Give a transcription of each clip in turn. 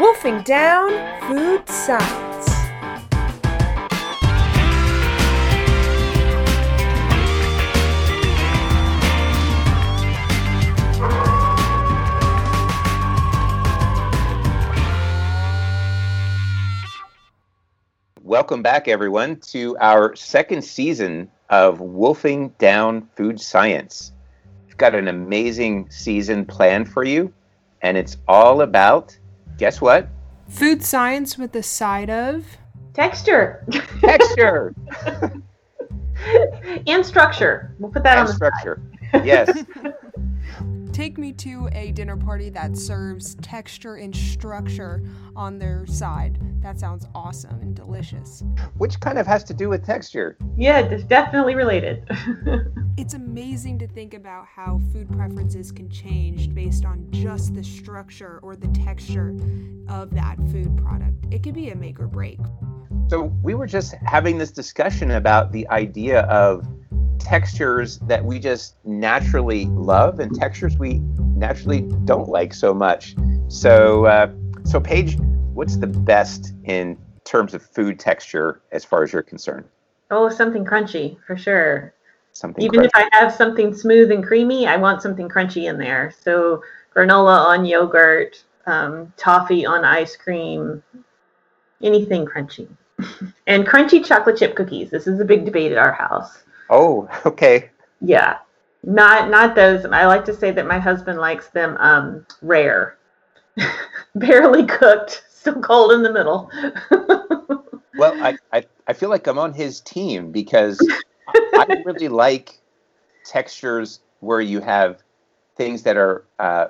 Wolfing Down Food Science. Welcome back, everyone, to our second season of Wolfing Down Food Science. We've got an amazing season planned for you, and it's all about guess what? Food science with a side of Texture Texture and structure. We'll put that on the structure. Yes. Take me to a dinner party that serves texture and structure on their side. That sounds awesome and delicious. Which kind of has to do with texture. Yeah, it's definitely related. It's amazing to think about how food preferences can change based on just the structure or the texture of that food product. It could be a make or break. So, we were just having this discussion about the idea of textures that we just naturally love and textures we naturally don't like so much. So, uh, so Paige, what's the best in terms of food texture as far as you're concerned? oh, something crunchy for sure. Something Even if. I have something smooth and creamy, I want something crunchy in there. So granola on yogurt, um, toffee on ice cream, anything crunchy. and crunchy chocolate chip cookies. This is a big debate at our house. Oh, okay. Yeah. Not not those. I like to say that my husband likes them um, rare. Barely cooked, still cold in the middle. Well, I, I, I feel like I'm on his team because I really like textures where you have things that are uh,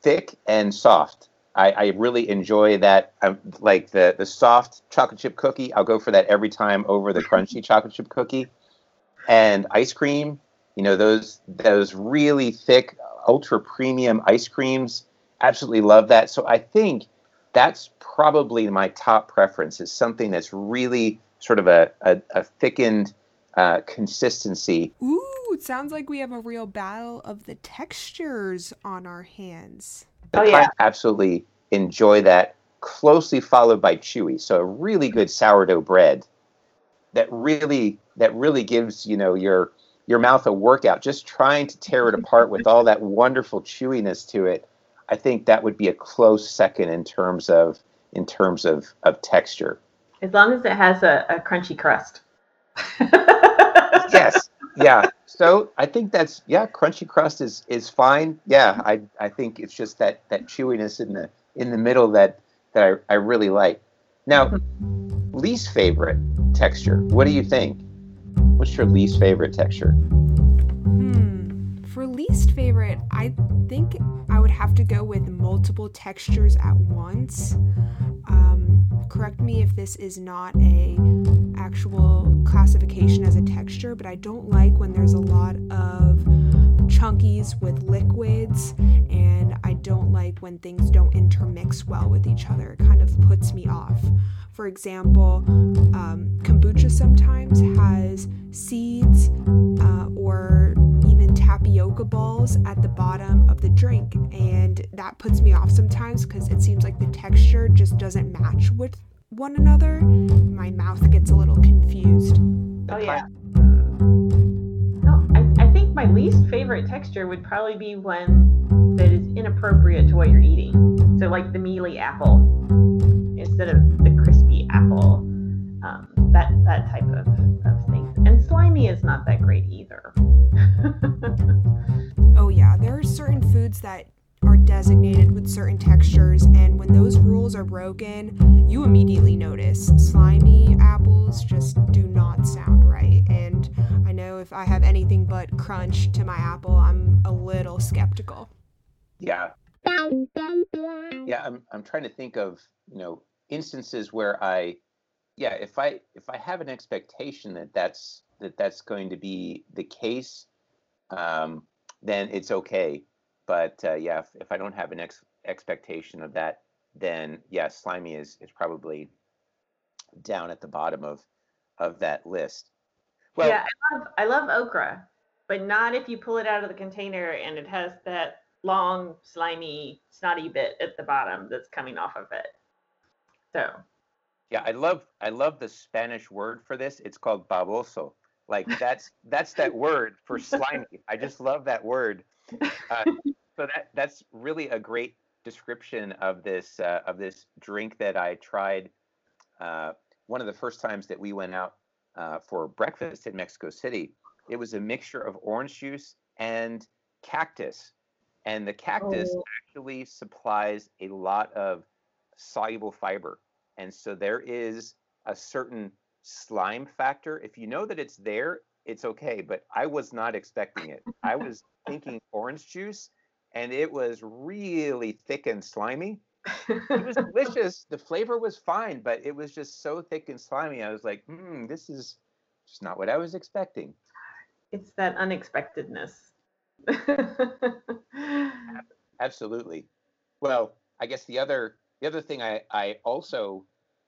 thick and soft. I, I really enjoy that. Um, like the, the soft chocolate chip cookie, I'll go for that every time over the crunchy chocolate chip cookie. And ice cream, you know, those those really thick, ultra premium ice creams, absolutely love that. So I think that's probably my top preference is something that's really sort of a, a, a thickened uh, consistency. Ooh, it sounds like we have a real battle of the textures on our hands. Oh, yeah. I absolutely enjoy that. Closely followed by chewy, so a really good sourdough bread that really that really gives you know your your mouth a workout. Just trying to tear it apart with all that wonderful chewiness to it. I think that would be a close second in terms of in terms of of texture. As long as it has a, a crunchy crust. yes yeah so i think that's yeah crunchy crust is is fine yeah i i think it's just that that chewiness in the in the middle that that i, I really like now least favorite texture what do you think what's your least favorite texture Hmm. For least favorite, I think I would have to go with multiple textures at once. Um, correct me if this is not a actual classification as a texture, but I don't like when there's a lot of chunkies with liquids, and I don't like when things don't intermix well with each other. It kind of puts me off. For example, um, kombucha sometimes has seeds uh, or even tapioca balls at the bottom of the drink, and that puts me off sometimes because it seems like the texture just doesn't match with one another. My mouth gets a little confused. Oh yeah. I think my least favorite texture would probably be one that is inappropriate to what you're eating. So like the mealy apple instead of the crispy apple. Um, that that type of, of thing. And slimy is not that great either. designated with certain textures, and when those rules are broken, you immediately notice. Slimy apples just do not sound right, and I know if I have anything but crunch to my apple, I'm a little skeptical. yeah yeah i'm i'm trying to think of you know instances where i yeah if i if i have an expectation that that's that that's going to be the case um then it's okay but uh, yeah if, if i don't have an ex- expectation of that then yeah slimy is is probably down at the bottom of of that list well yeah, I love I love okra, but not if you pull it out of the container and it has that long, slimy, snotty bit at the bottom that's coming off of it. So Yeah, I love I love the Spanish word for this. It's called baboso. Like that's that's that word for slimy. I just love that word. Uh, so that that's really a great description of this uh, of this drink that I tried. Uh, one of the first times that we went out uh, for breakfast in Mexico City, it was a mixture of orange juice and cactus, and the cactus Oh. actually supplies a lot of soluble fiber, and so there is a certain slime factor. If you know that it's there, it's okay. But I was not expecting it. I was thinking orange juice, and it was really thick and slimy. It was delicious. The flavor was fine, but it was just so thick and slimy. I was like, hmm, this is just not what I was expecting. it's that unexpectedness. Absolutely. Well, I guess the other the other thing I, I also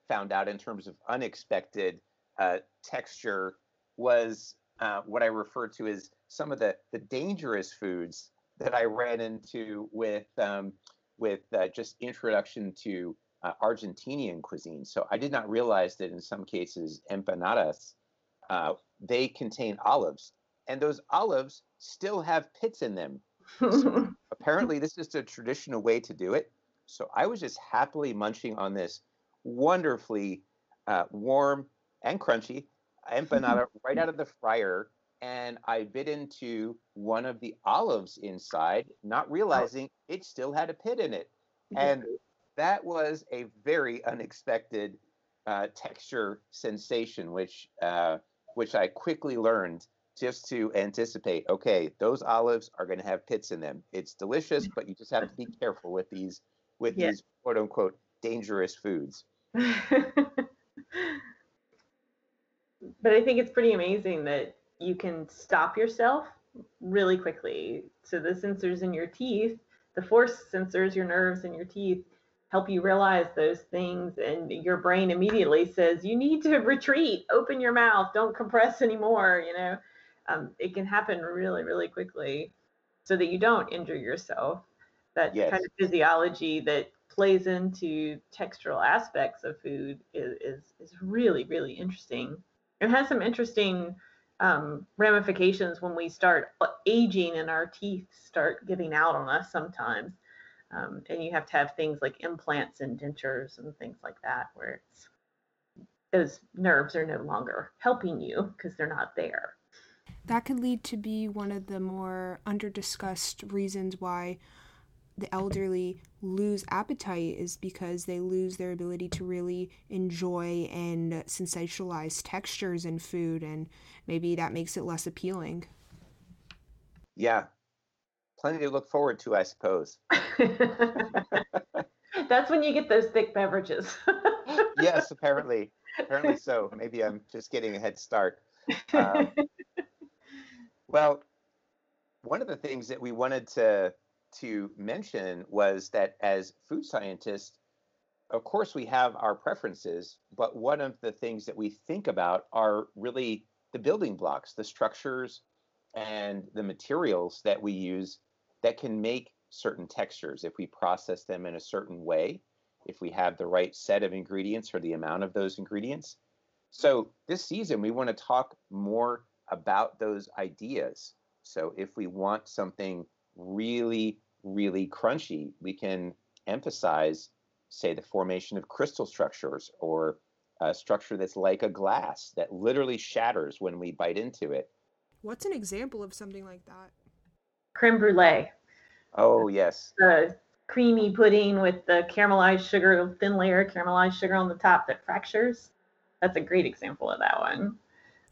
found out in terms of unexpected uh, texture was uh, what I refer to as some of the, the dangerous foods that I ran into with um, with uh, just introduction to uh, Argentinian cuisine. So I did not realize that in some cases empanadas uh, they contain olives, and those olives still have pits in them. Apparently, this is a traditional way to do it. So I was just happily munching on this wonderfully uh, warm and crunchy empanada right out of the fryer. And I bit into one of the olives inside, not realizing it still had a pit in it. And that was a very unexpected uh, texture sensation, which uh, which I quickly learned just to anticipate. Okay, those olives are going to have pits in them. It's delicious, but you just have to be careful with these with Yeah. these quote unquote dangerous foods. but I think it's pretty amazing that you can stop yourself really quickly. So the sensors in your teeth, the force sensors, your nerves in your teeth, help you realize those things, and your brain immediately says you need to retreat, open your mouth, don't compress anymore. You know, um, it can happen really, really quickly, so that you don't injure yourself. That Yes. kind of physiology that plays into textural aspects of food is, is, is really, really interesting. It has some interesting um, ramifications when we start aging and our teeth start giving out on us sometimes. Um, and you have to have things like implants and dentures and things like that, where it's those nerves are no longer helping you because they're not there. That could lead to be one of the more under-discussed reasons why the elderly lose appetite is because they lose their ability to really enjoy and sensationalize textures in food and maybe that makes it less appealing. Yeah, plenty to look forward to, I suppose. That's when you get those thick beverages. yes, apparently, apparently so. Maybe I'm just getting a head start. Um, well, one of the things that we wanted to to mention was that as food scientists, of course, we have our preferences, but one of the things that we think about are really the building blocks, the structures, and the materials that we use that can make certain textures if we process them in a certain way, if we have the right set of ingredients or the amount of those ingredients. So, this season, we want to talk more about those ideas. So, if we want something really, really crunchy, we can emphasize, say, the formation of crystal structures or a structure that's like a glass that literally shatters when we bite into it. What's an example of something like that? Creme brulee, Oh, yes. the creamy pudding with the caramelized sugar, thin layer of caramelized sugar on the top that fractures. That's a great example of that one.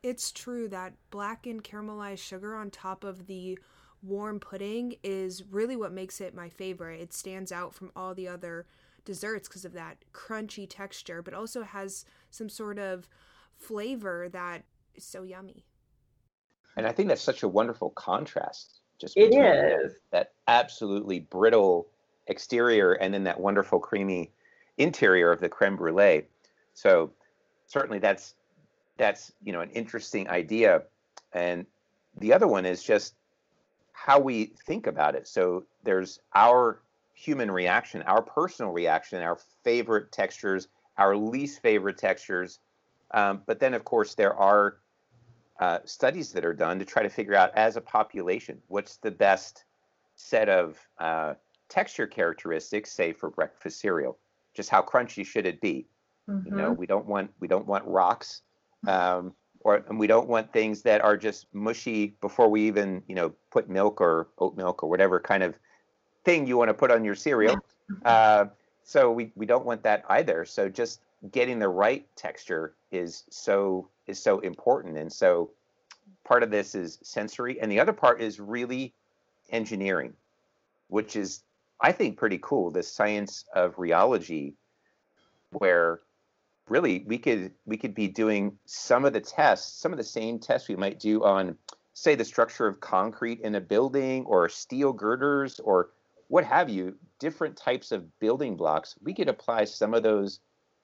It's true that blackened caramelized sugar on top of the warm pudding is really what makes it my favorite. It stands out from all the other desserts because of that crunchy texture, but also has some sort of flavor that is so yummy. And I think that's such a wonderful contrast. Just it is that absolutely brittle exterior and then that wonderful creamy interior of the creme brulee. So certainly that's that's you know an interesting idea. And the other one is just how we think about it. So there's our human reaction, our personal reaction, our favorite textures, our least favorite textures. Um, but then, of course, there are uh, studies that are done to try to figure out, as a population, what's the best set of uh, texture characteristics, say for breakfast cereal. Just how crunchy should it be? Mm-hmm. You know, we don't want we don't want rocks, um, or and we don't want things that are just mushy before we even you know put milk or oat milk or whatever kind of thing you want to put on your cereal. Uh, so we, we don't want that either. So just getting the right texture is so is so important. And so part of this is sensory, and the other part is really engineering, which is I think pretty cool. The science of rheology, where really we could we could be doing some of the tests, some of the same tests we might do on, say, the structure of concrete in a building or steel girders or what have you, different types of building blocks, we could apply some of those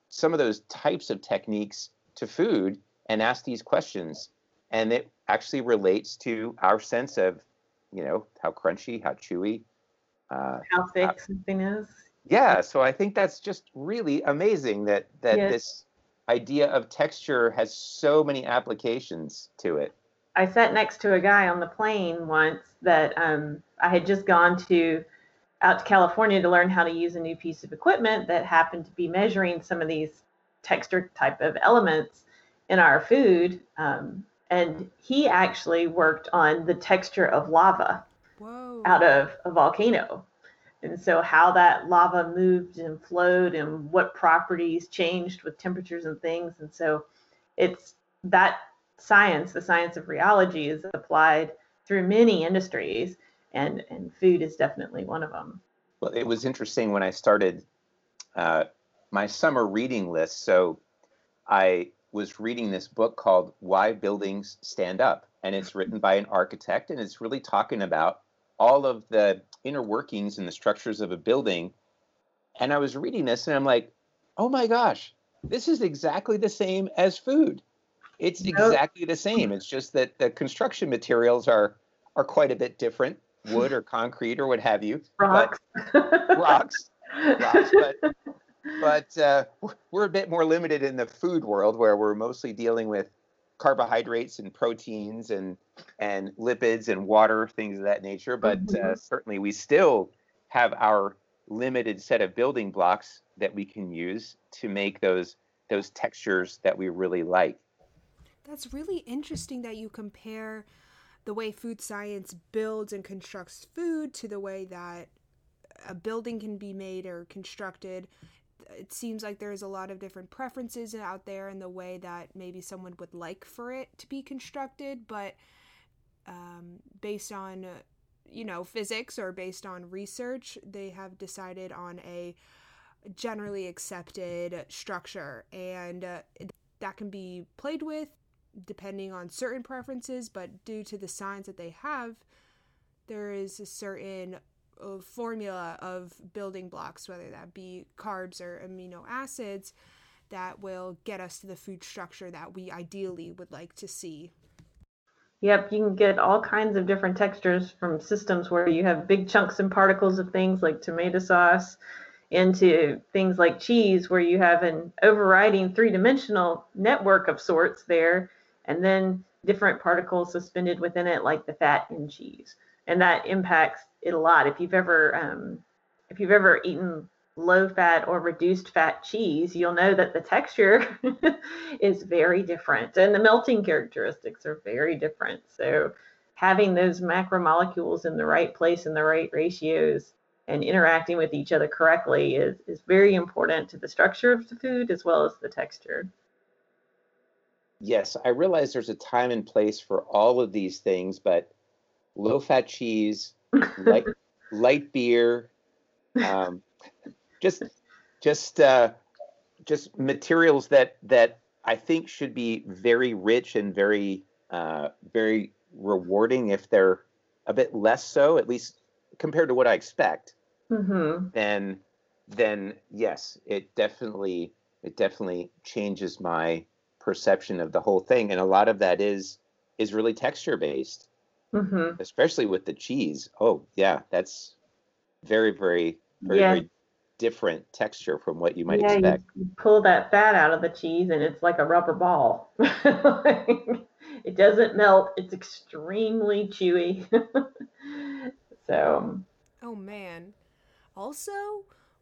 some of those types of techniques to food and ask these questions. And it actually relates to our sense of, you know, how crunchy, how chewy, uh, how thick how, something is. Yeah, so I think that's just really amazing that that yes. this idea of texture has so many applications to it. I sat next to a guy on the plane once that um, I had just gone to out to California to learn how to use a new piece of equipment that happened to be measuring some of these texture type of elements in our food. Um, and he actually worked on the texture of lava Whoa. out of a volcano. And so, how that lava moved and flowed, and what properties changed with temperatures and things. And so, it's that science, the science of rheology, is applied through many industries and and food is definitely one of them. Well, it was interesting when I started uh, my summer reading list. So I was reading this book called Why Buildings Stand Up, and it's written by an architect, and it's really talking about all of the inner workings and the structures of a building. And I was reading this, and I'm like, oh my gosh, this is exactly the same as food. It's exactly the same. It's just that the construction materials are are quite a bit different wood or concrete or what have you. Rocks. But, rocks. Rocks. But, but uh, we're a bit more limited in the food world where we're mostly dealing with carbohydrates and proteins and and lipids and water things of that nature but uh, mm-hmm. certainly we still have our limited set of building blocks that we can use to make those those textures that we really like that's really interesting that you compare the way food science builds and constructs food to the way that a building can be made or constructed it seems like there's a lot of different preferences out there in the way that maybe someone would like for it to be constructed but um, based on you know physics or based on research they have decided on a generally accepted structure. And uh, that can be played with depending on certain preferences, but due to the signs that they have, there is a certain uh, formula of building blocks, whether that be carbs or amino acids, that will get us to the food structure that we ideally would like to see. Yep, you can get all kinds of different textures from systems where you have big chunks and particles of things like tomato sauce into things like cheese where you have an overriding three-dimensional network of sorts there and then different particles suspended within it, like the fat in cheese, and that impacts it a lot. If you've ever um, if you've ever eaten low fat or reduced fat cheese, you'll know that the texture is very different and the melting characteristics are very different. So having those macromolecules in the right place in the right ratios and interacting with each other correctly is, is very important to the structure of the food as well as the texture yes, I realize there's a time and place for all of these things, but low fat cheese, light, light beer, um, just just uh, just materials that that I think should be very rich and very uh, very rewarding. If they're a bit less so, at least compared to what I expect, mm-hmm. then then yes, it definitely it definitely changes my perception of the whole thing and a lot of that is is really texture based mm-hmm. especially with the cheese oh yeah that's very very very, yeah. very different texture from what you might yeah, expect. You, you pull that fat out of the cheese and it's like a rubber ball. it doesn't melt. It's extremely chewy. so. Oh man. Also,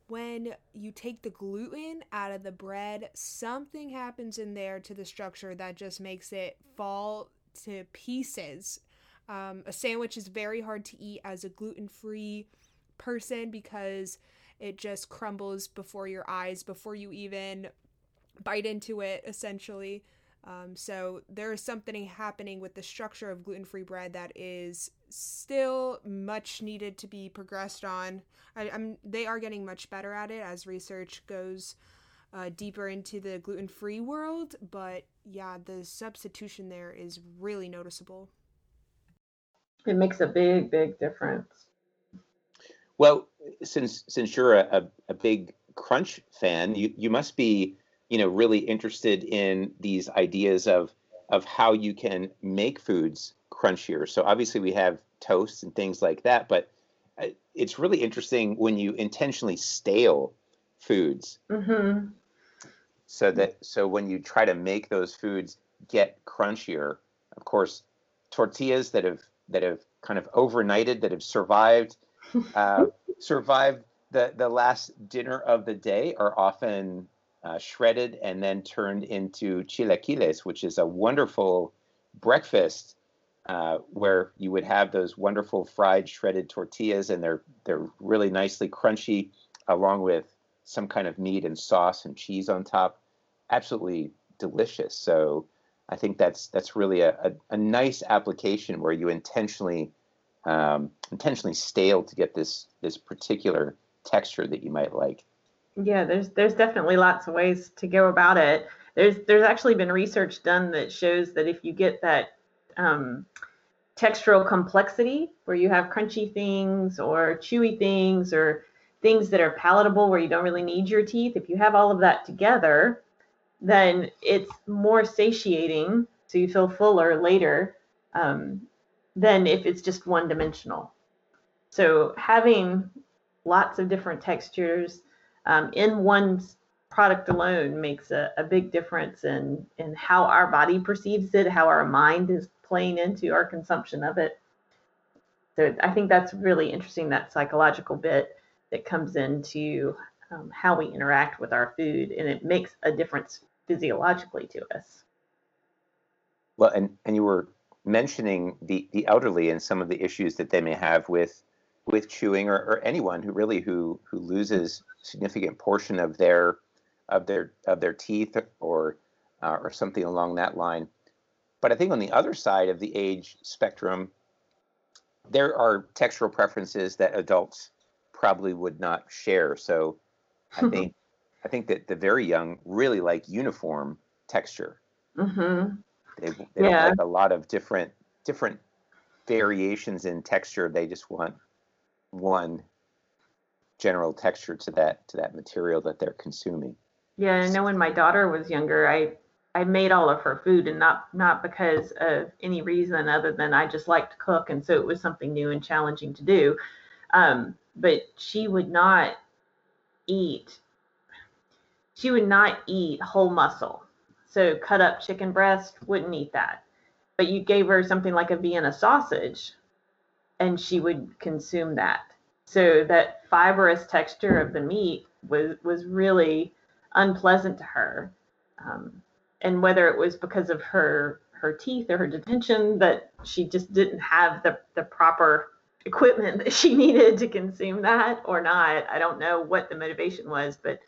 when you take the gluten out of the bread, something happens in there to the structure that just makes it fall to pieces. Um, a sandwich is very hard to eat as a gluten free person because it just crumbles before your eyes before you even bite into it, essentially. Um, so there is something happening with the structure of gluten free bread that is still much needed to be progressed on. I, am they are getting much better at it as research goes uh, deeper into the gluten free world, but yeah, the substitution there is really noticeable. It makes a big, big difference. Well, since since you're a, a, big crunch fan, you, you must be you know really interested in these ideas of of how you can make foods crunchier. So obviously we have toasts and things like that, but uh, it's really interesting when you intentionally stale foods. Mm-hmm. So that so when you try to make those foods get crunchier, of course, tortillas that have that have kind of overnighted, that have survived, uh, survived the the last dinner of the day, are often uh, shredded and then turned into chilaquiles, which is a wonderful breakfast uh, where you would have those wonderful fried shredded tortillas, and they're they're really nicely crunchy, along with some kind of meat and sauce and cheese on top. Absolutely delicious. So I think that's that's really a, a, a nice application where you intentionally um, intentionally stale to get this this particular texture that you might like. Yeah, there's there's definitely lots of ways to go about it. There's there's actually been research done that shows that if you get that um, textural complexity where you have crunchy things or chewy things or things that are palatable where you don't really need your teeth, if you have all of that together, then it's more satiating, so you feel fuller later um, than if it's just one dimensional. So having lots of different textures um, in one product alone makes a, a big difference in, in how our body perceives it, how our mind is playing into our consumption of it. So I think that's really interesting, that psychological bit that comes into um, how we interact with our food, and it makes a difference physiologically to us. Well, and, and you were mentioning the, the elderly and some of the issues that they may have with with chewing or, or anyone who really who who loses significant portion of their of their of their teeth or uh, or something along that line. But I think on the other side of the age spectrum, there are textural preferences that adults probably would not share. So I think I think that the very young really like uniform texture. Mm-hmm. They, they yeah. don't like a lot of different different variations in texture. They just want one general texture to that to that material that they're consuming. Yeah, I know when my daughter was younger, I I made all of her food and not not because of any reason other than I just like to cook and so it was something new and challenging to do. Um, but she would not eat she would not eat whole muscle. So cut up chicken breast wouldn't eat that. But you gave her something like a Vienna sausage and she would consume that. So that fibrous texture of the meat was was really unpleasant to her. Um, and whether it was because of her her teeth or her dentition that she just didn't have the, the proper equipment that she needed to consume that or not. I don't know what the motivation was, but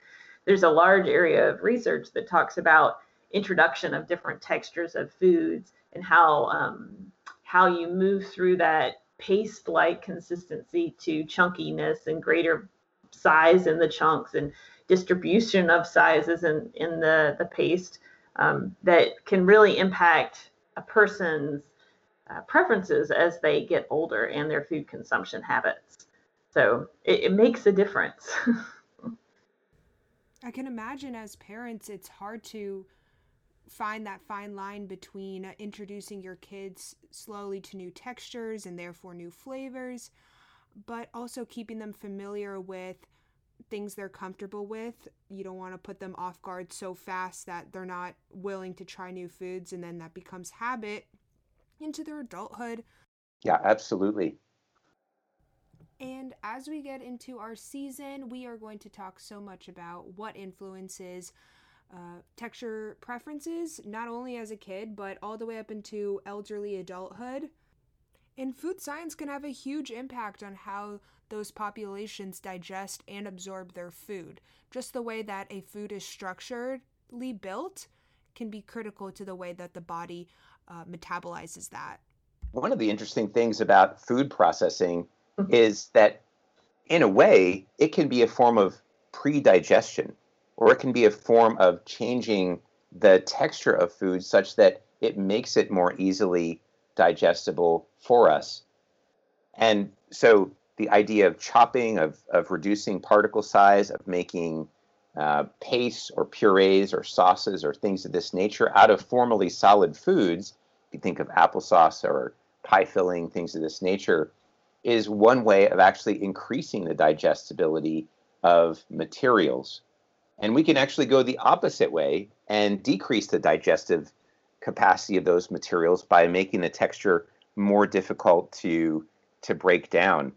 there's a large area of research that talks about introduction of different textures of foods and how um, how you move through that paste-like consistency to chunkiness and greater size in the chunks and distribution of sizes in, in the, the paste um, that can really impact a person's uh, preferences as they get older and their food consumption habits. So it, it makes a difference. I can imagine as parents, it's hard to find that fine line between uh, introducing your kids slowly to new textures and therefore new flavors, but also keeping them familiar with things they're comfortable with. You don't want to put them off guard so fast that they're not willing to try new foods and then that becomes habit into their adulthood. Yeah, absolutely. And as we get into our season, we are going to talk so much about what influences uh, texture preferences, not only as a kid, but all the way up into elderly adulthood. And food science can have a huge impact on how those populations digest and absorb their food. Just the way that a food is structurally built can be critical to the way that the body uh, metabolizes that. One of the interesting things about food processing mm-hmm. is that, in a way, it can be a form of pre digestion, or it can be a form of changing the texture of food such that it makes it more easily digestible for us. And so the idea of chopping, of, of reducing particle size, of making uh, paste or purees or sauces or things of this nature out of formerly solid foods, think of applesauce or pie filling, things of this nature, is one way of actually increasing the digestibility of materials. And we can actually go the opposite way and decrease the digestive capacity of those materials by making the texture more difficult to to break down.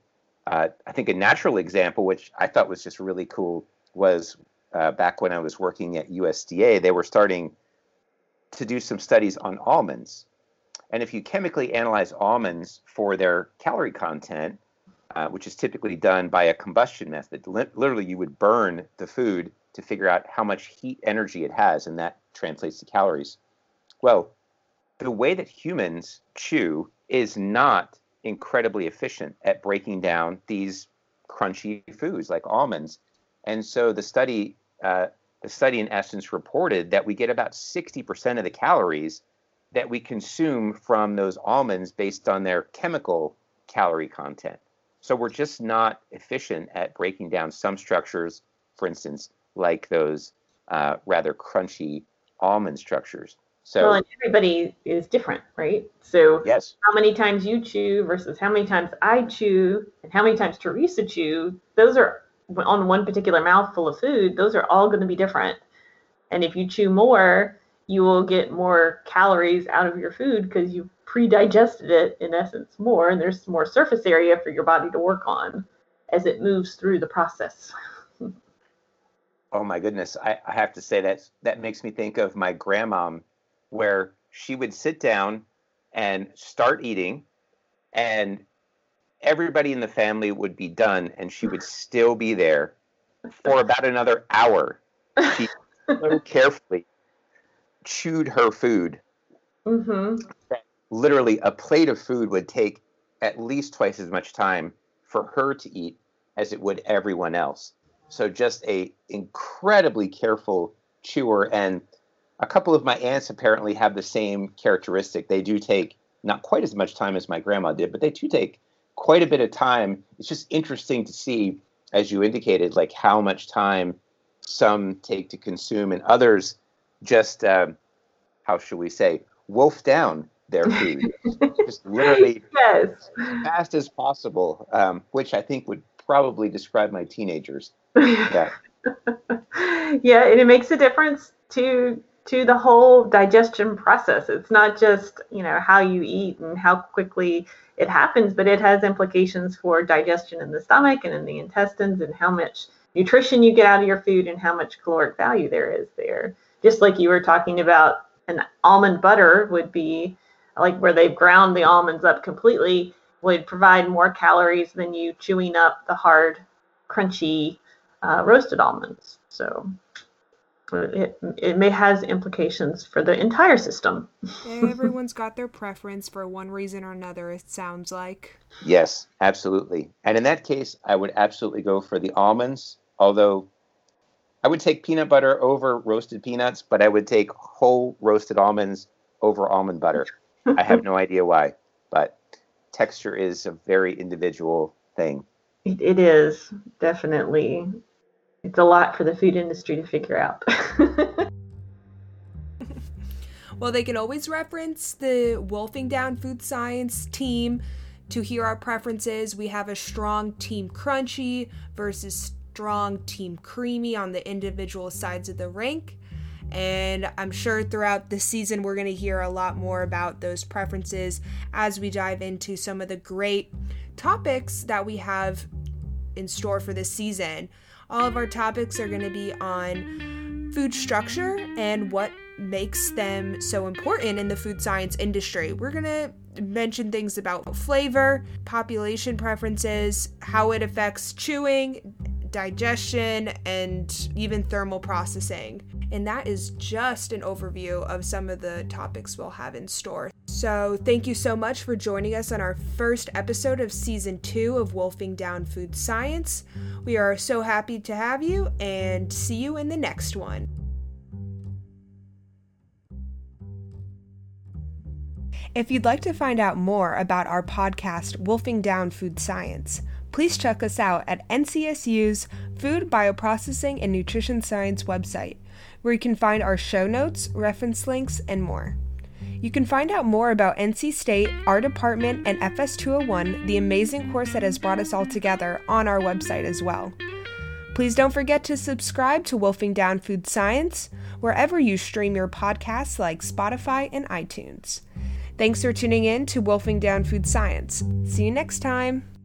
Uh, I think a natural example, which I thought was just really cool, was uh, back when I was working at USDA. They were starting to do some studies on almonds, and if you chemically analyze almonds for their calorie content, uh, which is typically done by a combustion method, li- literally you would burn the food to figure out how much heat energy it has, and that translates to calories. Well, the way that humans chew is not incredibly efficient at breaking down these crunchy foods like almonds. And so the study, uh, the study in essence reported that we get about 60% of the calories that we consume from those almonds based on their chemical calorie content. So we're just not efficient at breaking down some structures, for instance, like those uh, rather crunchy almond structures. So, well, and everybody is different, right? So, yes. how many times you chew versus how many times I chew, and how many times Teresa chew, those are on one particular mouthful of food. Those are all going to be different. And if you chew more, you will get more calories out of your food because you pre-digested it in essence more, and there's more surface area for your body to work on as it moves through the process. oh my goodness, I, I have to say that that makes me think of my grandma where she would sit down and start eating and everybody in the family would be done and she would still be there for about another hour she so carefully chewed her food mm-hmm. literally a plate of food would take at least twice as much time for her to eat as it would everyone else so just a incredibly careful chewer and a couple of my aunts apparently have the same characteristic. They do take not quite as much time as my grandma did, but they do take quite a bit of time. It's just interesting to see, as you indicated, like how much time some take to consume and others just, uh, how should we say, wolf down their food, just literally yes. as fast as possible, um, which I think would probably describe my teenagers. Yeah. yeah, and it makes a difference to to the whole digestion process. It's not just, you know, how you eat and how quickly it happens, but it has implications for digestion in the stomach and in the intestines and how much nutrition you get out of your food and how much caloric value there is there. Just like you were talking about an almond butter would be like where they've ground the almonds up completely would provide more calories than you chewing up the hard, crunchy uh, roasted almonds. So it, it may has implications for the entire system. Everyone's got their preference for one reason or another, it sounds like. Yes, absolutely. And in that case, I would absolutely go for the almonds, although I would take peanut butter over roasted peanuts, but I would take whole roasted almonds over almond butter. I have no idea why, but texture is a very individual thing. It, it is, definitely it's a lot for the food industry to figure out. well, they can always reference the Wolfing Down Food Science team to hear our preferences. We have a strong Team Crunchy versus strong, Team Creamy on the individual sides of the rank. And I'm sure throughout the season, we're going to hear a lot more about those preferences as we dive into some of the great topics that we have in store for this season. All of our topics are going to be on food structure and what makes them so important in the food science industry. We're going to mention things about flavor, population preferences, how it affects chewing, digestion, and even thermal processing. And that is just an overview of some of the topics we'll have in store. So, thank you so much for joining us on our first episode of season two of Wolfing Down Food Science. We are so happy to have you and see you in the next one. If you'd like to find out more about our podcast, Wolfing Down Food Science, please check us out at NCSU's Food Bioprocessing and Nutrition Science website, where you can find our show notes, reference links, and more. You can find out more about NC State, our department, and FS201, the amazing course that has brought us all together, on our website as well. Please don't forget to subscribe to Wolfing Down Food Science wherever you stream your podcasts like Spotify and iTunes. Thanks for tuning in to Wolfing Down Food Science. See you next time.